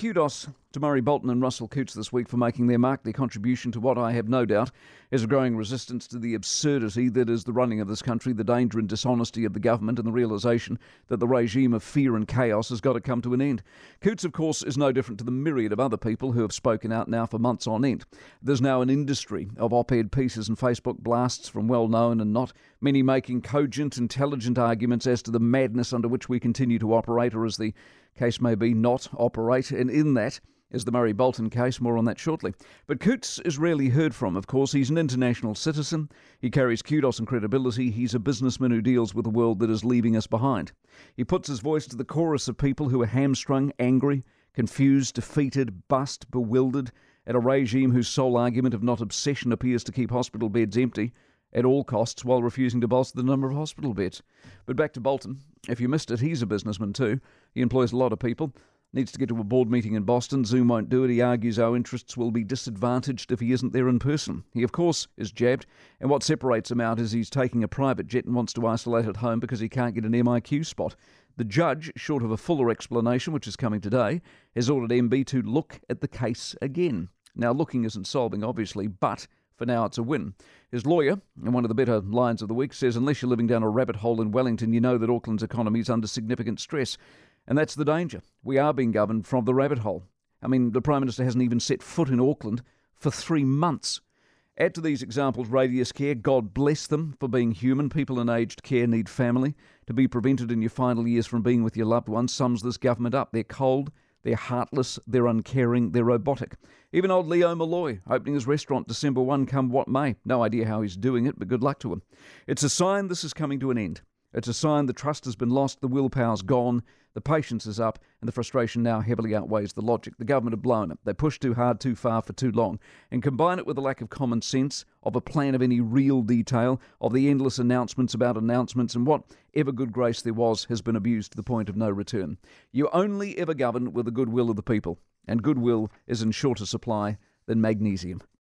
kudos to Murray Bolton and Russell Coutts this week for making their mark, their contribution to what I have no doubt is a growing resistance to the absurdity that is the running of this country, the danger and dishonesty of the government, and the realisation that the regime of fear and chaos has got to come to an end. Coutts, of course, is no different to the myriad of other people who have spoken out now for months on end. There's now an industry of op ed pieces and Facebook blasts from well known and not many making cogent, intelligent arguments as to the madness under which we continue to operate, or as the case may be, not operate. And in that, is the Murray Bolton case. More on that shortly. But Coutts is rarely heard from, of course. He's an international citizen. He carries kudos and credibility. He's a businessman who deals with a world that is leaving us behind. He puts his voice to the chorus of people who are hamstrung, angry, confused, defeated, bust, bewildered at a regime whose sole argument, of not obsession, appears to keep hospital beds empty at all costs while refusing to bolster the number of hospital beds. But back to Bolton. If you missed it, he's a businessman too. He employs a lot of people needs to get to a board meeting in Boston. Zoom won't do it. He argues our interests will be disadvantaged if he isn't there in person. He, of course, is jabbed, and what separates him out is he's taking a private jet and wants to isolate at home because he can't get an MIQ spot. The judge, short of a fuller explanation, which is coming today, has ordered MB to look at the case again. Now, looking isn't solving, obviously, but for now, it's a win. His lawyer, in one of the better lines of the week, says unless you're living down a rabbit hole in Wellington, you know that Auckland's economy is under significant stress. And that's the danger. We are being governed from the rabbit hole. I mean, the Prime Minister hasn't even set foot in Auckland for three months. Add to these examples Radius Care. God bless them for being human. People in aged care need family. To be prevented in your final years from being with your loved ones sums this government up. They're cold, they're heartless, they're uncaring, they're robotic. Even old Leo Molloy, opening his restaurant December 1 come what may. No idea how he's doing it, but good luck to him. It's a sign this is coming to an end. It's a sign the trust has been lost, the willpower's gone, the patience is up, and the frustration now heavily outweighs the logic. The government have blown it. They pushed too hard, too far, for too long. And combine it with a lack of common sense, of a plan of any real detail, of the endless announcements about announcements, and whatever good grace there was has been abused to the point of no return. You only ever govern with the goodwill of the people, and goodwill is in shorter supply than magnesium.